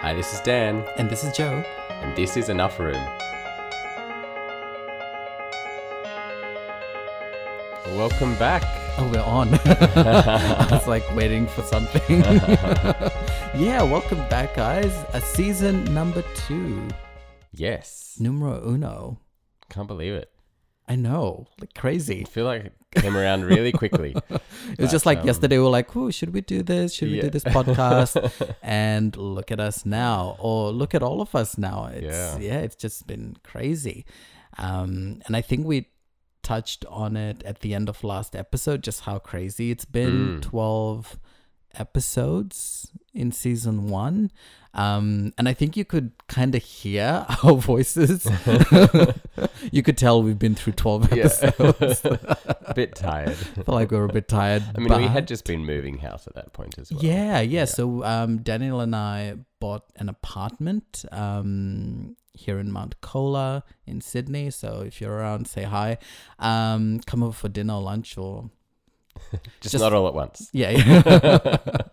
Hi, this is Dan, And this is Joe. and this is Enough Room. Welcome back. Oh, we're on. I was like waiting for something. yeah, welcome back, guys. A season number two, Yes. numero uno. Can't believe it. I know, like crazy. I feel like it came around really quickly. It was just like um, yesterday. We were like, "Oh, should we do this? Should we Yeah. do this podcast?" and look at us now, or look at all of us now. It's Yeah. yeah, it's just been crazy. Um, and I think we touched on it at the end of last episode, just how crazy it's been. Mm. Twelve episodes in season one. Um, and I think you could kind of hear our voices. you could tell we've been through 12 Yeah. episodes. a bit tired. felt like we were a bit tired. I mean, we had just been moving house at that point as well. yeah, yeah. So um, Daniel and I bought an apartment um, here in Mount Colah in Sydney. So if you're around, say hi. Um, come over for dinner or lunch or Just, just- not all at once. yeah. yeah.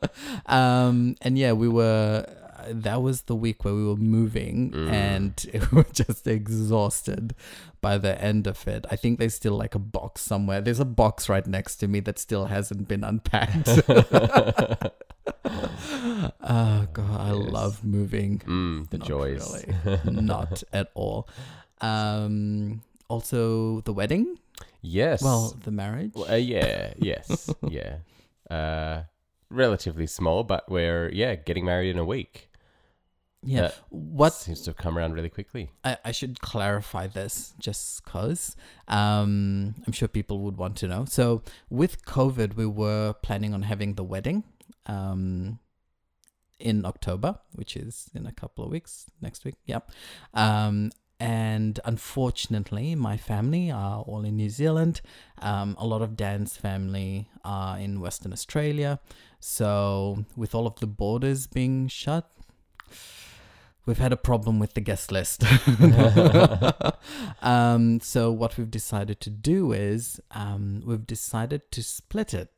um, and yeah, we were. That was the week where we were moving, Mm. and we were just exhausted by the end of it. I think there's still like a box somewhere. There's a box right next to me that still hasn't been unpacked. oh god, I Yes. love moving. Mm, the Not joys. really. Not at all. Um, also, the wedding. Yes. Well, the marriage. Well, uh, yeah, yes, yeah. Uh, relatively small, but we're yeah getting married in a week. Yeah. that What seems to have come around really quickly. I, I should clarify this just because um, I'm sure people would want to know. So, with COVID, we were planning on having the wedding um, in October, which is in a couple of weeks, next week. Yep. Um, and unfortunately, my family are all in New Zealand. Um, a lot of Dan's family are in Western Australia. So, with all of the borders being shut, we've had a problem with the guest list. um, so what we've decided to do is um, we've decided to split it.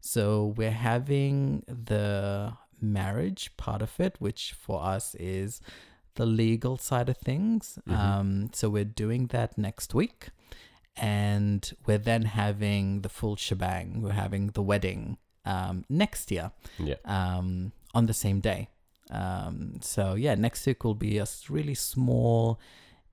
So we're having the marriage part of it, which for us is the legal side of things. Mhm. Um, so we're doing that next week. And we're then having the full shebang. We're having the wedding um, next year Yeah. um, on the same day. Um, so yeah, next week will be a really small,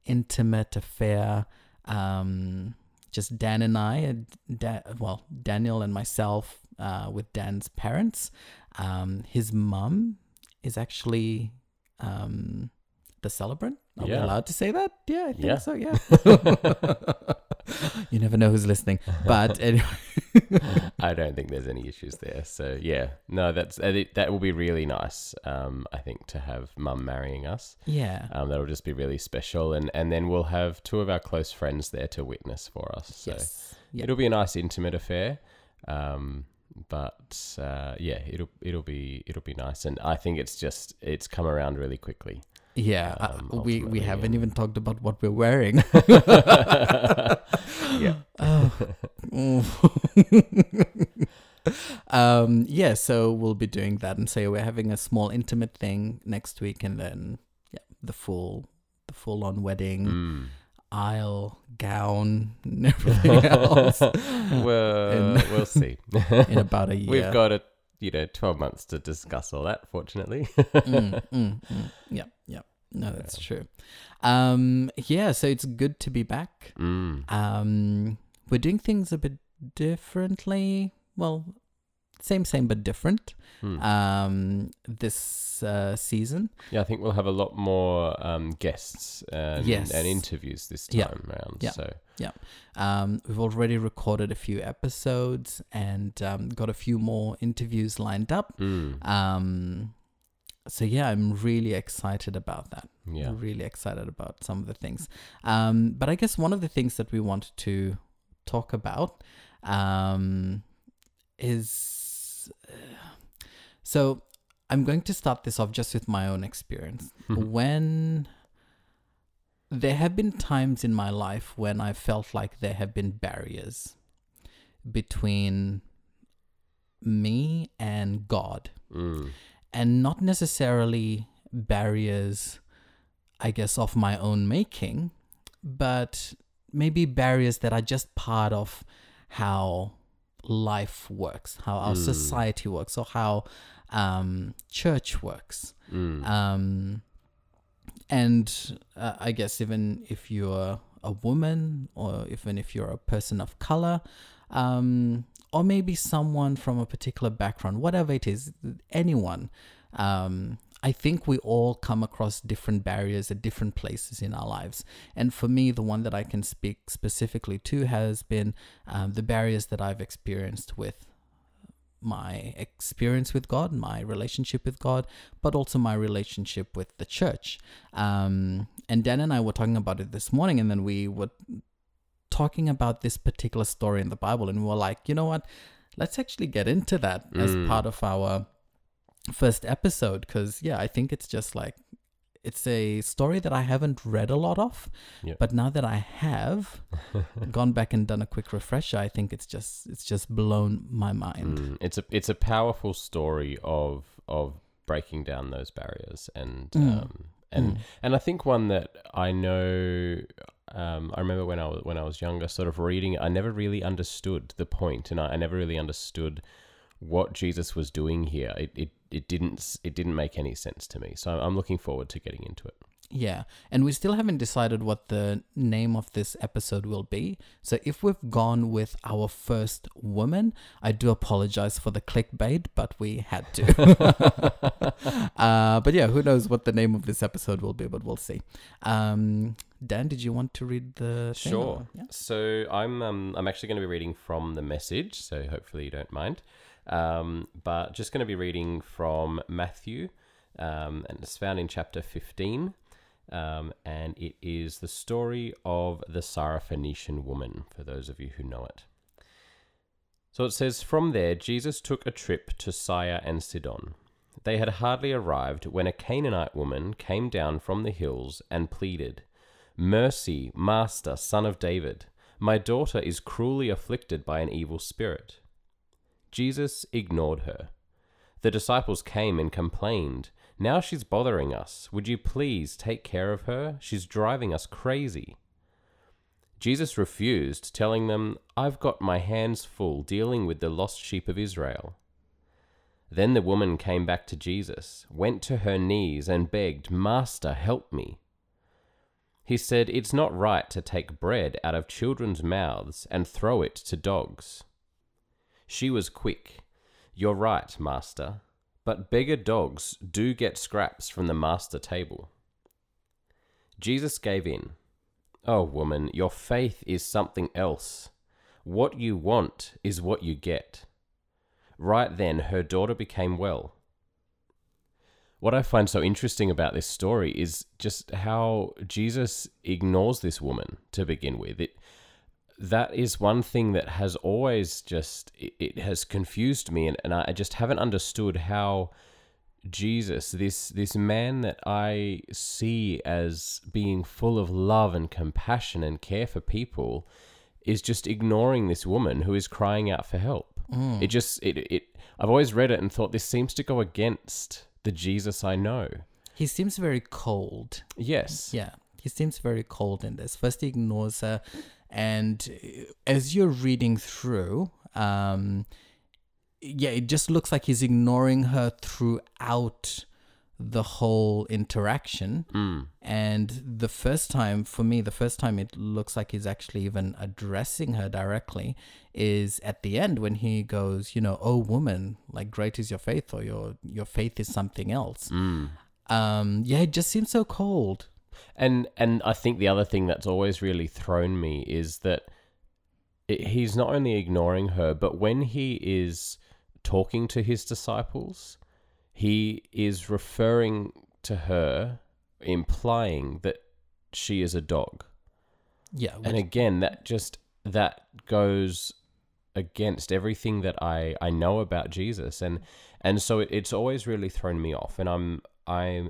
intimate affair. Um, just Dan and I, and da- well, Daniel and myself, uh, with Dan's parents. Um, his mum is actually um, the celebrant. Are we allowed to say that? Yeah, I think Yeah. so. Yeah. you never know who's listening, but anyway. I don't think there's any issues there. So yeah, no, that's that will be really nice. Um, I think to have mum marrying us. yeah. Um, that'll just be really special, and and then we'll have two of our close friends there to witness for us. So yes. Yeah. it'll be a nice intimate affair. Um, but uh, yeah, it'll it'll be it'll be nice, and I think it's just it's come around really quickly. Yeah, uh, um, we we haven't and- even talked about what we're wearing. yeah. um, yeah, so we'll be doing that, and so we're having a small intimate thing next week, and then yeah, the full the full on wedding, Mm. aisle, gown, and everything else Well, In- we'll see. in about a year. We've got a you know twelve months to discuss all that. Fortunately, mm, mm, mm. Yeah, yeah. No, that's true. Um, yeah, so it's good to be back. mm. Um, we're doing things a bit differently. Well, same, same, but different. Hmm. Um, this uh, season. yeah, I think we'll have a lot more um, guests and, Yes. and interviews this time Yeah. around. Yeah. So Um, we've already recorded a few episodes and um, got a few more interviews lined up. mm. Um, so yeah, I'm really excited about that. yeah, I'm Really excited about some of the things. Um, but I guess one of the things that we wanted to talk about um, is so I'm going to start this off just with my own experience. when there have been times in my life when I felt like there have been barriers between me and God mm. and not necessarily barriers, I guess, of my own making, but maybe barriers that are just part of how life works, how our Mm. society works, or how um, church works. Mm. Um, and uh, I guess even if you're a woman, or even if you're a person of color, um, or maybe someone from a particular background, whatever it is, anyone, um, I think we all come across different barriers at different places in our lives. And for me, the one that I can speak specifically to has been um, the barriers that I've experienced with my experience with God, my relationship with God, but also my relationship with the church. Um, and Dan and I were talking about it this morning, and then we were talking about this particular story in the Bible, and we were like, you know what? Let's actually get into that as Mm. part of our first episode, because yeah, I think it's just like it's a story that I haven't read a lot of, Yeah. but now that I have gone back and done a quick refresher, I think it's just it's just blown my mind. Mm, it's a it's a powerful story of of breaking down those barriers and Mm. um, and Mm. and I think one that I know um, I remember when I was when I was younger, sort of reading I never really understood the point, and I, I never really understood what Jesus was doing here. It, it it didn't it didn't make any sense to me. So I'm looking forward to getting into it. Yeah, and we still haven't decided what the name of this episode will be. So if we've gone with our first woman, I do apologize for the clickbait, but we had to. uh, but yeah, who knows what the name of this episode will be, but we'll see. Um, Dan, did you want to read the thing Sure. Yeah. So I'm um, I'm actually going to be reading from the message, so hopefully you don't mind. Um, but just going to be reading from Matthew, um, and it's found in chapter 15, um, and it is the story of the Syrophoenician woman. For those of you who know it. So it says, From there, Jesus took a trip to Tyre and Sidon. They had hardly arrived when a Canaanite woman came down from the hills and pleaded, Mercy, Master, Son of David, my daughter is cruelly afflicted by an evil spirit. Jesus ignored her. The disciples came and complained, Now she's bothering us. Would you please take care of her? She's driving us crazy. Jesus refused, telling them, I've got my hands full dealing with the lost sheep of Israel. Then the woman came back to Jesus, went to her knees, and begged, Master, help me. He said, It's not right to take bread out of children's mouths and throw it to dogs. She was quick. You're right, Master, but beggar dogs do get scraps from the master table. Jesus gave in. Oh, woman, your faith is something else. What you want is what you get. Right then, her daughter became well. What I find so interesting about this story is just how Jesus ignores this woman to begin with. It that is one thing that has always just it, it has confused me and, and I just haven't understood how Jesus, this this man that I see as being full of love and compassion and care for people, is just ignoring this woman who is crying out for help. Mm. It just it it I've always read it and thought this seems to go against the Jesus I know. He seems very cold. Yes. Yeah, he seems very cold in this. First, he ignores her, and uh, as you're reading through, um, yeah, it just looks like he's ignoring her throughout the whole interaction. Mm. And the first time, for me, the first time it looks like he's actually even addressing her directly is at the end when he goes, you know, oh woman, like great is your faith, or your your faith is something else. Mm. Um, yeah, it just seems so cold. And and I think the other thing that's always really thrown me is that it, he's not only ignoring her, but when he is talking to his disciples, he is referring to her, implying that she is a dog. Yeah, And again, that just that goes against everything that I I know about Jesus, and and so it, it's always really thrown me off, and I'm I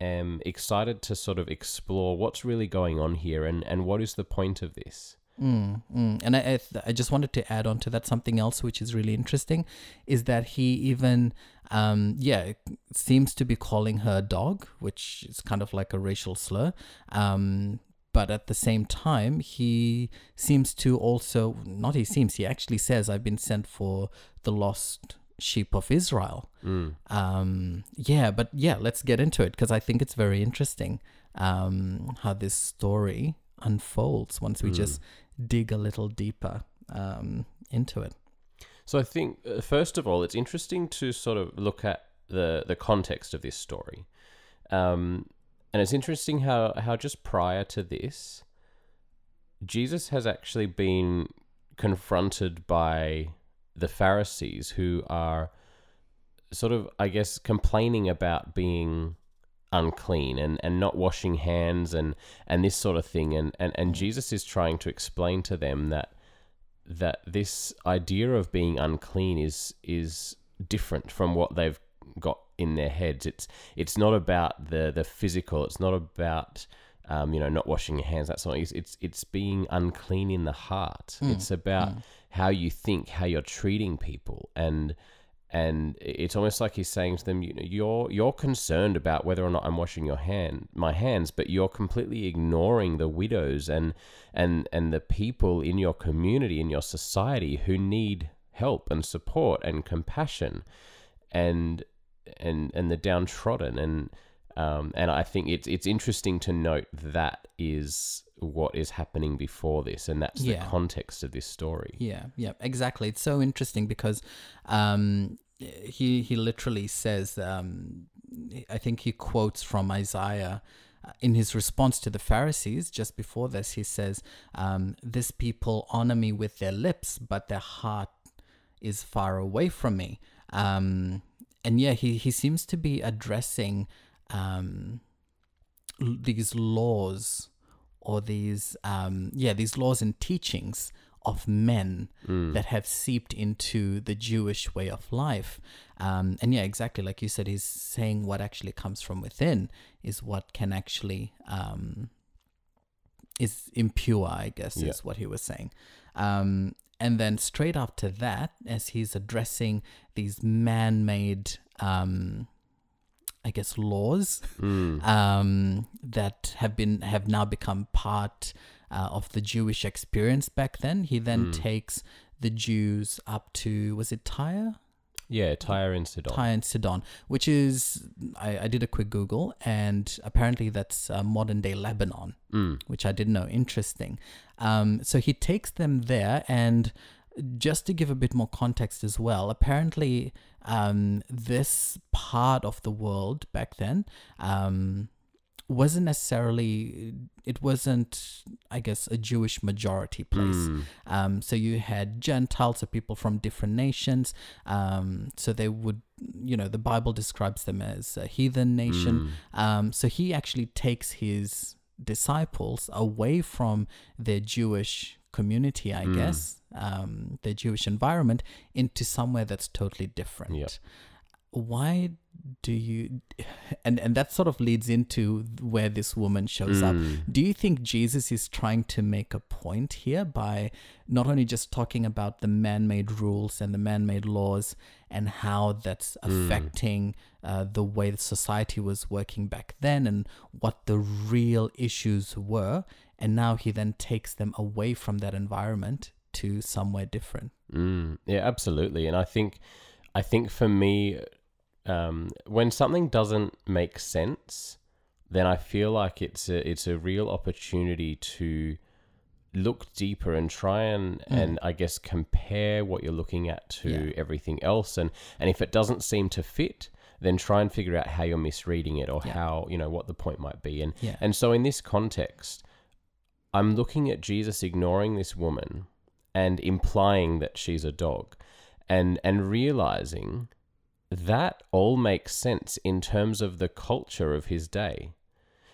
am excited to sort of explore what's really going on here, and and what is the point of this. Mm, mm. And I, I, th- I just wanted to add on to that something else which is really interesting is that he even um, yeah, seems to be calling her dog, which is kind of like a racial slur. Um, but at the same time, he seems to also, not he seems, he actually says, I've been sent for the lost sheep of Israel. Mm. Um, yeah, but yeah, let's get into it because I think it's very interesting um, how this story unfolds once we Mm. just dig a little deeper um, into it. So I think uh, first of all, it's interesting to sort of look at the the context of this story, um, and it's interesting how how just prior to this, Jesus has actually been confronted by the Pharisees who are sort of, I guess, complaining about being unclean and, and not washing hands and, and this sort of thing. And, and, and Jesus is trying to explain to them that that this idea of being unclean is is different from what they've got in their heads. It's it's not about the the physical. It's not about um, you know not washing your hands. That's not. It's it's, it's being unclean in the heart. Mm, It's about mm. how you think, how you're treating people, and and it's almost like he's saying to them, you know, you're you're concerned about whether or not I'm washing your hand, my hands, but you're completely ignoring the widows and and and the people in your community, in your society, who need help and support and compassion, and and and the downtrodden, and um, and I think it's it's interesting to note that is what is happening before this, and that's Yeah. the context of this story. Yeah, yeah, exactly. It's so interesting because um, he he literally says, um, I think he quotes from Isaiah uh, in his response to the Pharisees. Just before this, he says, um, "This people honor me with their lips, but their heart is far away from me." Um, and yeah, he he seems to be addressing um, l- these laws or these um, yeah these laws and teachings of men Mm. that have seeped into the Jewish way of life. Um, and yeah, exactly like you said, he's saying what actually comes from within is what can actually um, is impure. I guess Yeah. is what he was saying. Um, and then straight after that, as he's addressing these man-made, um, I guess, laws Mm. um, that have been have now become part uh, of the Jewish experience back then. He then Mm. takes the Jews up to was it Tyre, Yeah, Tyre and Sidon. Tyre and Sidon, which is I, I did a quick Google and apparently that's uh, modern day Lebanon Mm. which I didn't know. Interesting. Um, so he takes them there, and just to give a bit more context as well, apparently um, this part of the world back then um, wasn't necessarily. It wasn't, I guess, a Jewish majority place. Mm. Um, so you had Gentiles, so people from different nations. Um, so they would, you know, the Bible describes them as a heathen nation. Mm. Um, so he actually takes his disciples away from their Jewish community, I Mm. guess, um, their Jewish environment, into somewhere that's totally different. Yep. Why do you, and and that sort of leads into where this woman shows up. Mm. Do you think Jesus is trying to make a point here by not only just talking about the man made rules and the man made laws and how that's Mm. affecting uh, the way the society was working back then and what the real issues were? And now he then takes them away from that environment to somewhere different. Mm, yeah, absolutely. And I think, I think for me, um, when something doesn't make sense, then I feel like it's a it's a real opportunity to look deeper and try and Mm. and I guess compare what you're looking at to Yeah. everything else. And and if it doesn't seem to fit, then try and figure out how you're misreading it or Yeah. how you know what the point might be. And Yeah. and so in this context, I'm looking at Jesus ignoring this woman and implying that she's a dog and and realizing that all makes sense in terms of the culture of his day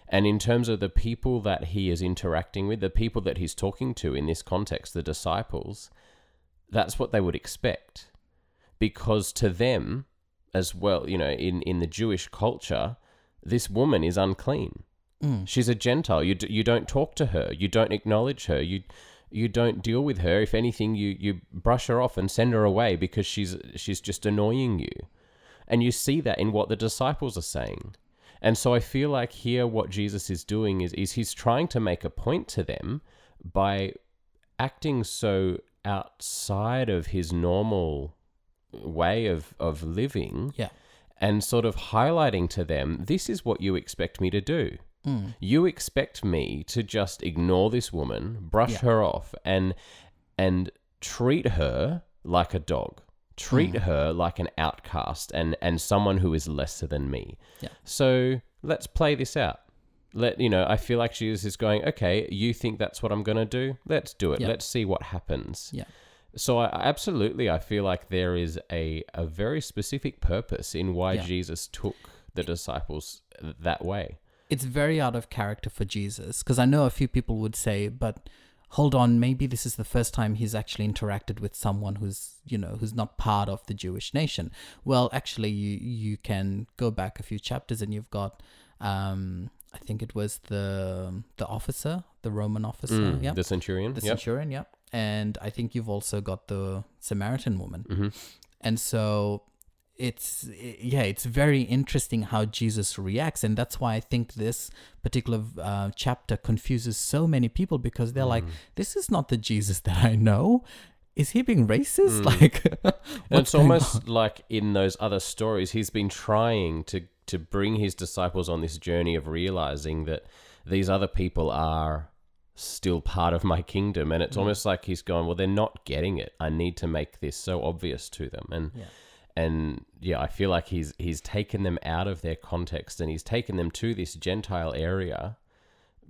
and in terms of the people that he is interacting with the people that he's talking to in this context the disciples that's what they would expect because to them as well you know in in the Jewish culture this woman is unclean Mm. She's a Gentile. You d- you don't talk to her. You don't acknowledge her. You you don't deal with her. If anything, you you brush her off and send her away because she's she's just annoying you. And you see that in what the disciples are saying. And so I feel like here what Jesus is doing is, is he's trying to make a point to them by acting so outside of his normal way of, of living Yeah. and sort of highlighting to them this is what you expect me to do. Mm. You expect me to just ignore this woman, brush Yeah. her off, and and treat her like a dog, treat Mm. her like an outcast and and someone who is lesser than me. Yeah. So let's play this out. Let you know. I feel like Jesus is going. Okay, you think that's what I'm going to do? Let's do it. Yeah. Let's see what happens. Yeah. So I, absolutely, I feel like there is a a very specific purpose in why Yeah. Jesus took the disciples that way. It's very out of character for Jesus because I know a few people would say, but hold on, maybe this is the first time he's actually interacted with someone who's, you know, who's not part of the Jewish nation. Well, actually, you you can go back a few chapters and you've got, um, I think it was the the officer, the Roman officer, Mm, yeah, The centurion. the yep. centurion, yeah, and I think you've also got the Samaritan woman. hmm And so it's yeah, it's very interesting how Jesus reacts, and that's why I think this particular uh, chapter confuses so many people because they're like, "This is not the Jesus that I know. Is he being racist? Mm. Like, it's almost on?" like in those other stories, he's been trying to to bring his disciples on this journey of realizing that these other people are still part of my kingdom, and it's Mm. almost like he's going, well, they're not getting it. I need to make this so obvious to them, and Yeah. And yeah, I feel like he's he's taken them out of their context and he's taken them to this Gentile area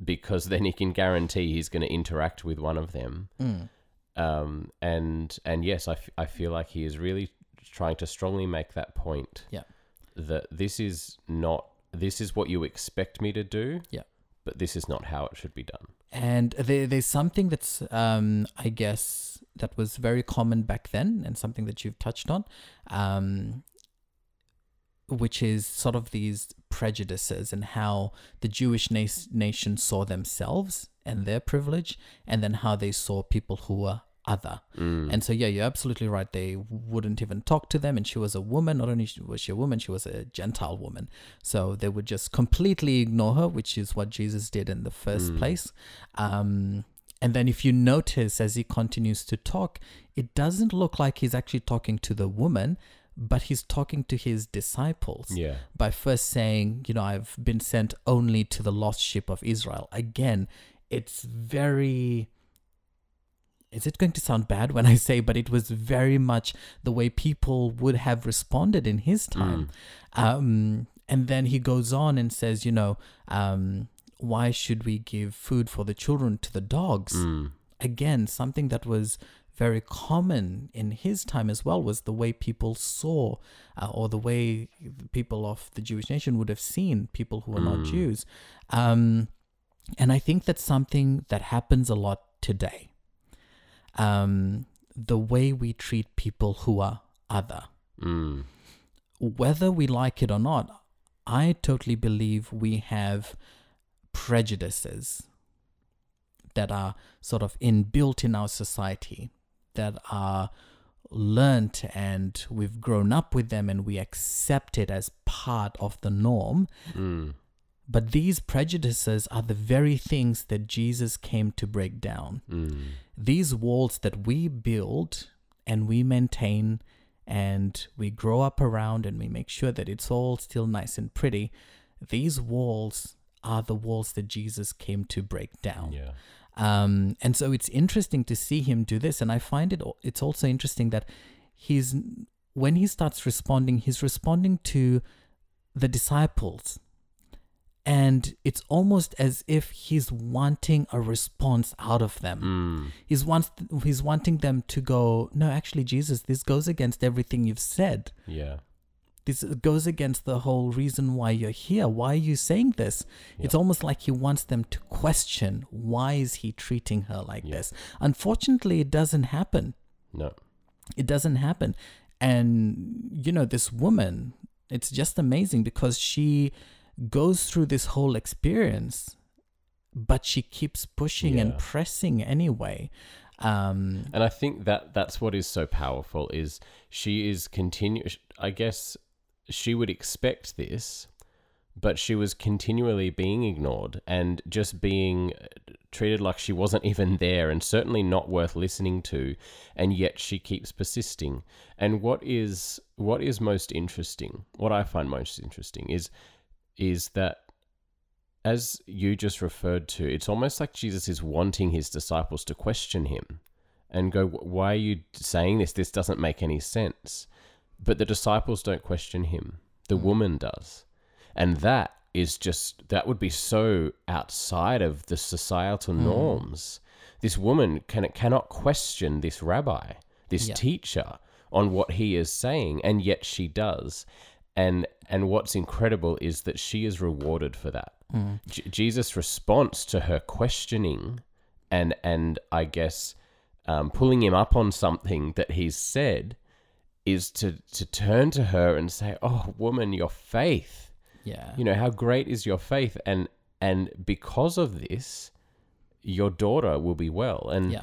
because then he can guarantee he's going to interact with one of them Mm. um, and and yes, I, f- I feel like he is really trying to strongly make that point. Yeah. That this is not this is what you expect me to do. Yeah. But this is not how it should be done. And there, there's something that's, um, I guess, that was very common back then, and something that you've touched on, um, which is sort of these prejudices and how the Jewish na- nation saw themselves and their privilege, and then how they saw people who were other. Mm. And so, yeah, you're absolutely right. They wouldn't even talk to them. And she was a woman. Not only was she a woman, she was a Gentile woman. So they would just completely ignore her, which is what Jesus did in the first Mm. place. Um, and then, if you notice as he continues to talk, it doesn't look like he's actually talking to the woman, but he's talking to his disciples yeah. by first saying, you know, I've been sent only to the lost sheep of Israel. Again, it's very. Is it going to sound bad when I say, but it was very much the way people would have responded in his time. Um, and then he goes on and says, you know, um, why should we give food for the children to the dogs? Mm. again, something that was very common in his time as well was the way people saw, uh, or the way people of the Jewish nation would have seen people who were not Mm. Jews. Um, and I think that's something that happens a lot today. Um, the way we treat people who are other Mm. whether we like it or not, I totally believe we have prejudices that are sort of inbuilt in our society, that are learnt and we've grown up with them and we accept it as part of the norm. Mm. But these prejudices are the very things that Jesus came to break down Mm. these walls that we build and we maintain and we grow up around and we make sure that it's all still nice and pretty, these walls are the walls that Jesus came to break down. Yeah. Um, and so it's interesting to see him do this. And I find it it's also interesting that he's when he starts responding, he's responding to the disciples. And it's almost as if he's wanting a response out of them. Mm. He's wants he's wanting them to go, no, actually, Jesus, this goes against everything you've said. Yeah. This goes against the whole reason why you're here. Why are you saying this? Yeah. It's almost like he wants them to question why is he treating her like Yeah. this. Unfortunately, it doesn't happen. No. It doesn't happen. And you know, this woman, it's just amazing because she goes through this whole experience, but she keeps pushing and pressing anyway. Um, And I think that that's what is so powerful is she is continue I guess she would expect this, but she was continually being ignored and just being treated like she wasn't even there and certainly not worth listening to and yet she keeps persisting and what is what is most interesting what i find most interesting is is that as you just referred to it's almost like jesus is wanting his disciples to question him and go why are you saying this? This doesn't make any sense. But the disciples don't question him. The mm. woman does. And that is just that would be so outside of the societal mm. norms. This woman can cannot question this rabbi, this teacher on what he is saying, and yet she does. And and what's incredible is that she is rewarded for that. J- Jesus' response to her questioning and and I guess um, pulling him up on something that he's said is to to turn to her and say, "Oh, woman, your faith." Yeah. you know how great is your faith and and because of this your daughter will be well and Yeah.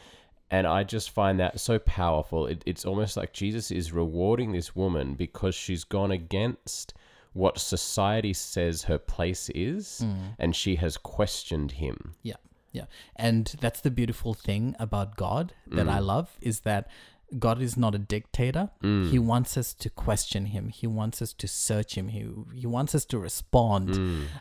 And i just find that so powerful it, it's almost like jesus is rewarding this woman because she's gone against what society says her place is mm. and she has questioned him Yeah, yeah. And that's the beautiful thing about God that I mm. love is that God is not a dictator. Mm. He wants us to question him. He wants us to search him. He he wants us to respond.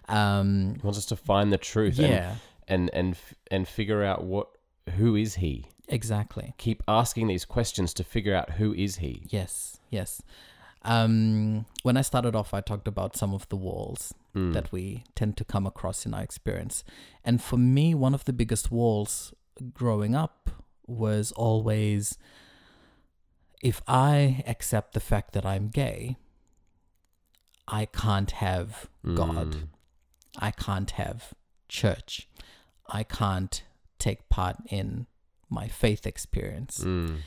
Um he wants us to find the truth yeah, and and and, and figure out what who is he exactly. keep asking these questions to figure out who is he Yes, yes. Um, when I started off, I talked about some of the walls that we tend to come across in our experience. And for me, one of the biggest walls growing up was always if I accept the fact that I'm gay, I can't have God. I can't have church. I can't take part in my faith experience. Mm.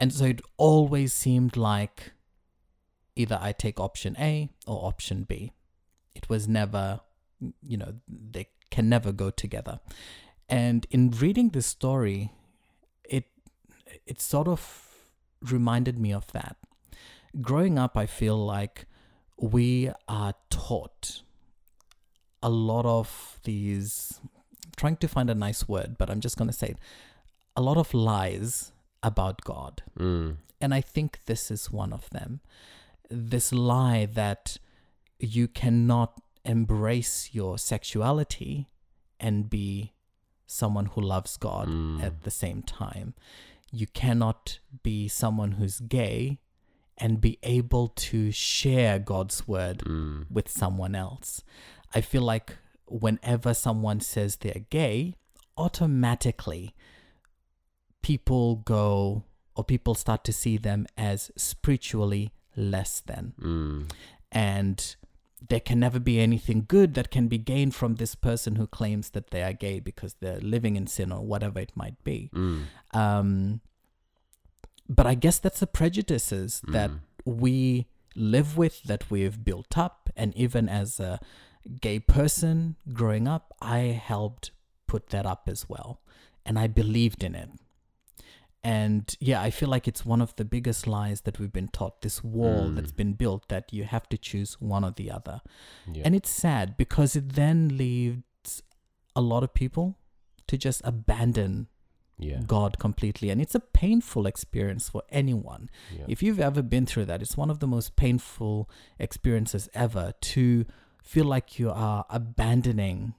And so it always seemed like either I take option A or option B. It was never, you know, they can never go together. And in reading this story, it it sort of reminded me of that. Growing up, I feel like we are taught a lot of these trying to find a nice word, but I'm just going to say it, a lot of lies about God. Mm. And I think this is one of them. This lie that you cannot embrace your sexuality and be someone who loves God Mm. at the same time. You cannot be someone who's gay and be able to share God's word Mm. with someone else. I feel like whenever someone says they're gay, automatically people go or people start to see them as spiritually less than. Mm. And there can never be anything good that can be gained from this person who claims that they are gay because they're living in sin or whatever it might be. Mm. Um, but I guess that's the prejudices that we live with, that we've built up. And even as a gay person growing up, I helped put that up as well. And I believed in it. And yeah, I feel like it's one of the biggest lies that we've been taught this wall Mm. that's been built that you have to choose one or the other. Yeah. And it's sad because it then leads a lot of people to just abandon yeah. God completely. And it's a painful experience for anyone. Yeah. If you've ever been through that, it's one of the most painful experiences ever to feel like you are abandoning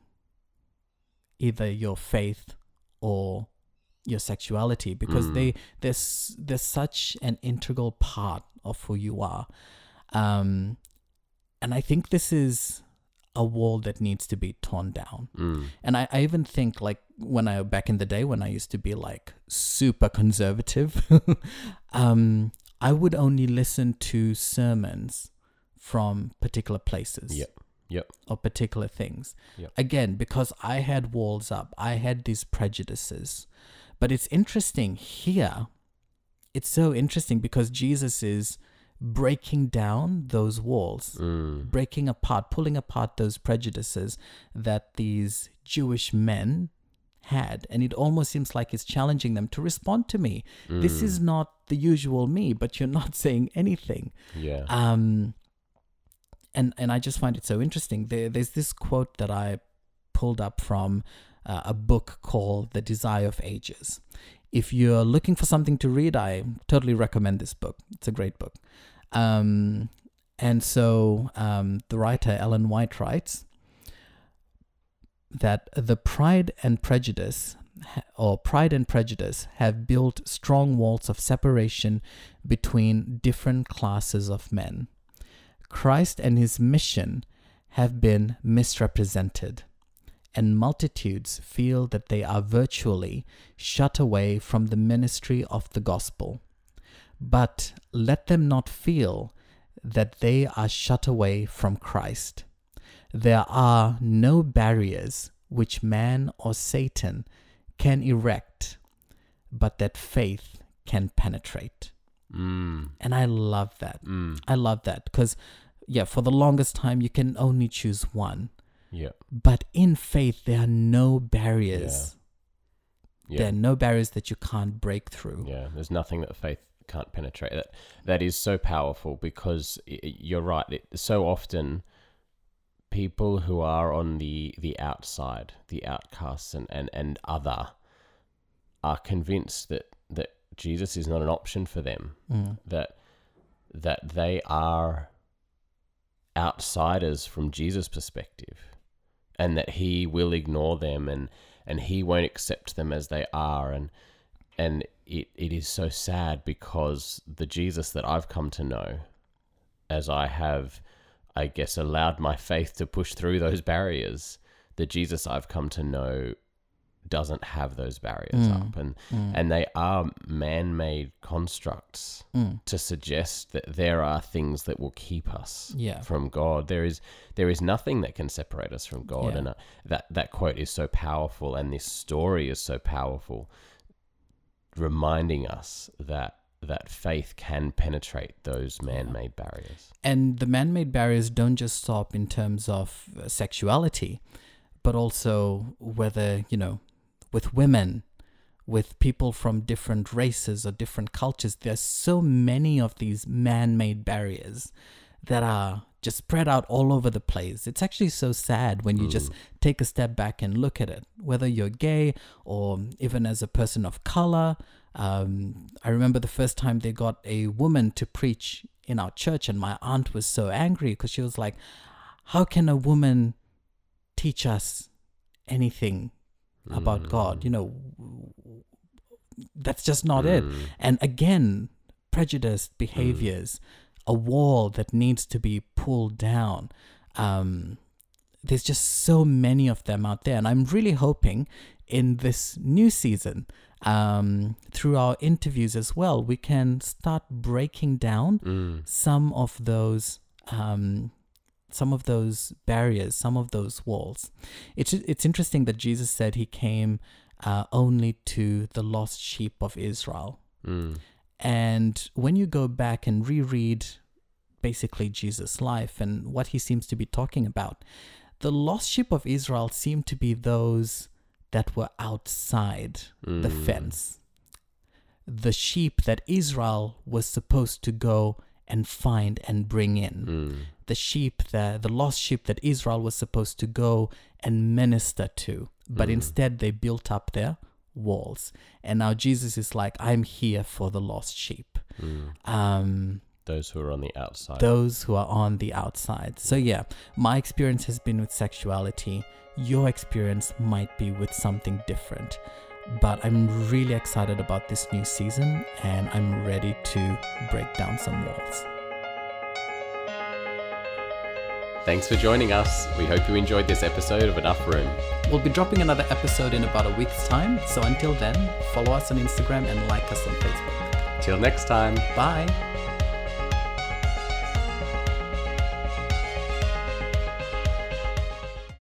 either your faith or your sexuality because Mm. they there's there's such an integral part of who you are um and i think this is a wall that needs to be torn down Mm. and I, I even think like when I back in the day when I used to be like super conservative, um, I would only listen to sermons from particular places Yep. Yep. or particular things. Yep. Again, because I had walls up, I had these prejudices. But it's interesting here. It's so interesting because Jesus is breaking down those walls Mm. breaking apart, pulling apart those prejudices that these Jewish men had. And it almost seems like it's challenging them to respond to me. This Mm. is not the usual me, but you're not saying anything. Yeah. Um, and and I just find it so interesting. There, there's this quote that I pulled up from uh, a book called The Desire of Ages. If you're looking for something to read, I totally recommend this book. It's a great book. Um, and so um, the writer Ellen White writes that the pride and prejudice or pride and prejudice have built strong walls of separation between different classes of men. Christ and his mission have been misrepresented, and multitudes feel that they are virtually shut away from the ministry of the gospel. But let them not feel that they are shut away from Christ. There are no barriers which man or Satan can erect, but that faith can penetrate. Mm. And I love that. Mm. I love that because, yeah, for the longest time, you can only choose one. Yeah. But in faith, there are no barriers. Yeah. There are no barriers that you can't break through. Yeah, there's nothing that faith can't penetrate. That that is so powerful because you're right. It, so often, people who are on the the outside, the outcasts and, and, and other, are convinced that that Jesus is not an option for them. Mm. That that they are outsiders from Jesus' perspective, and that He will ignore them and and He won't accept them as they are. And and it, it is so sad because the Jesus that I've come to know, as I have, I guess, allowed my faith to push through those barriers, the Jesus I've come to know doesn't have those barriers Mm. up, and Mm. and they are man-made constructs Mm. to suggest that there are things that will keep us Yeah. from God. There is there is nothing that can separate us from God, Yeah. and uh, that that quote is so powerful, and this story is so powerful, reminding us that that faith can penetrate those man-made barriers. And the man made barriers don't just stop in terms of sexuality, but also whether, you know, with women, with people from different races or different cultures. There's so many of these man made barriers that are just spread out all over the place. It's actually so sad when you just take a step back and look at it, whether you're gay or even as a person of color. Um, I remember the first time they got a woman to preach in our church, and my aunt was so angry because she was like, How can a woman teach us anything about God? You know, that's just not it. Mm. And again, prejudiced behaviors, a wall that needs to be pulled down. Um, there's just so many of them out there. And I'm really hoping in this new season, um, through our interviews as well, we can start breaking down Mm. some of those. Um, some of those barriers, some of those walls. It's it's interesting that Jesus said he came uh, only to the lost sheep of Israel. Mm. And when you go back and reread basically Jesus' life and what he seems to be talking about, the lost sheep of Israel seem to be those that were outside the Mm. fence. The sheep that Israel was supposed to go and find and bring in. Mm. The sheep that the lost sheep that Israel was supposed to go and minister to. But Mm. instead they built up their walls. And now Jesus is like, I'm here for the lost sheep. Mm. Um, Those who are on the outside. those who are on the outside. So, yeah, my experience has been with sexuality. Your experience might be with something different. But I'm really excited about this new season and I'm ready to break down some walls. Thanks for joining us. We hope you enjoyed this episode of Enough Room. We'll be dropping another episode in about a week's time. So, until then, follow us on Instagram and like us on Facebook. Till next time. Bye.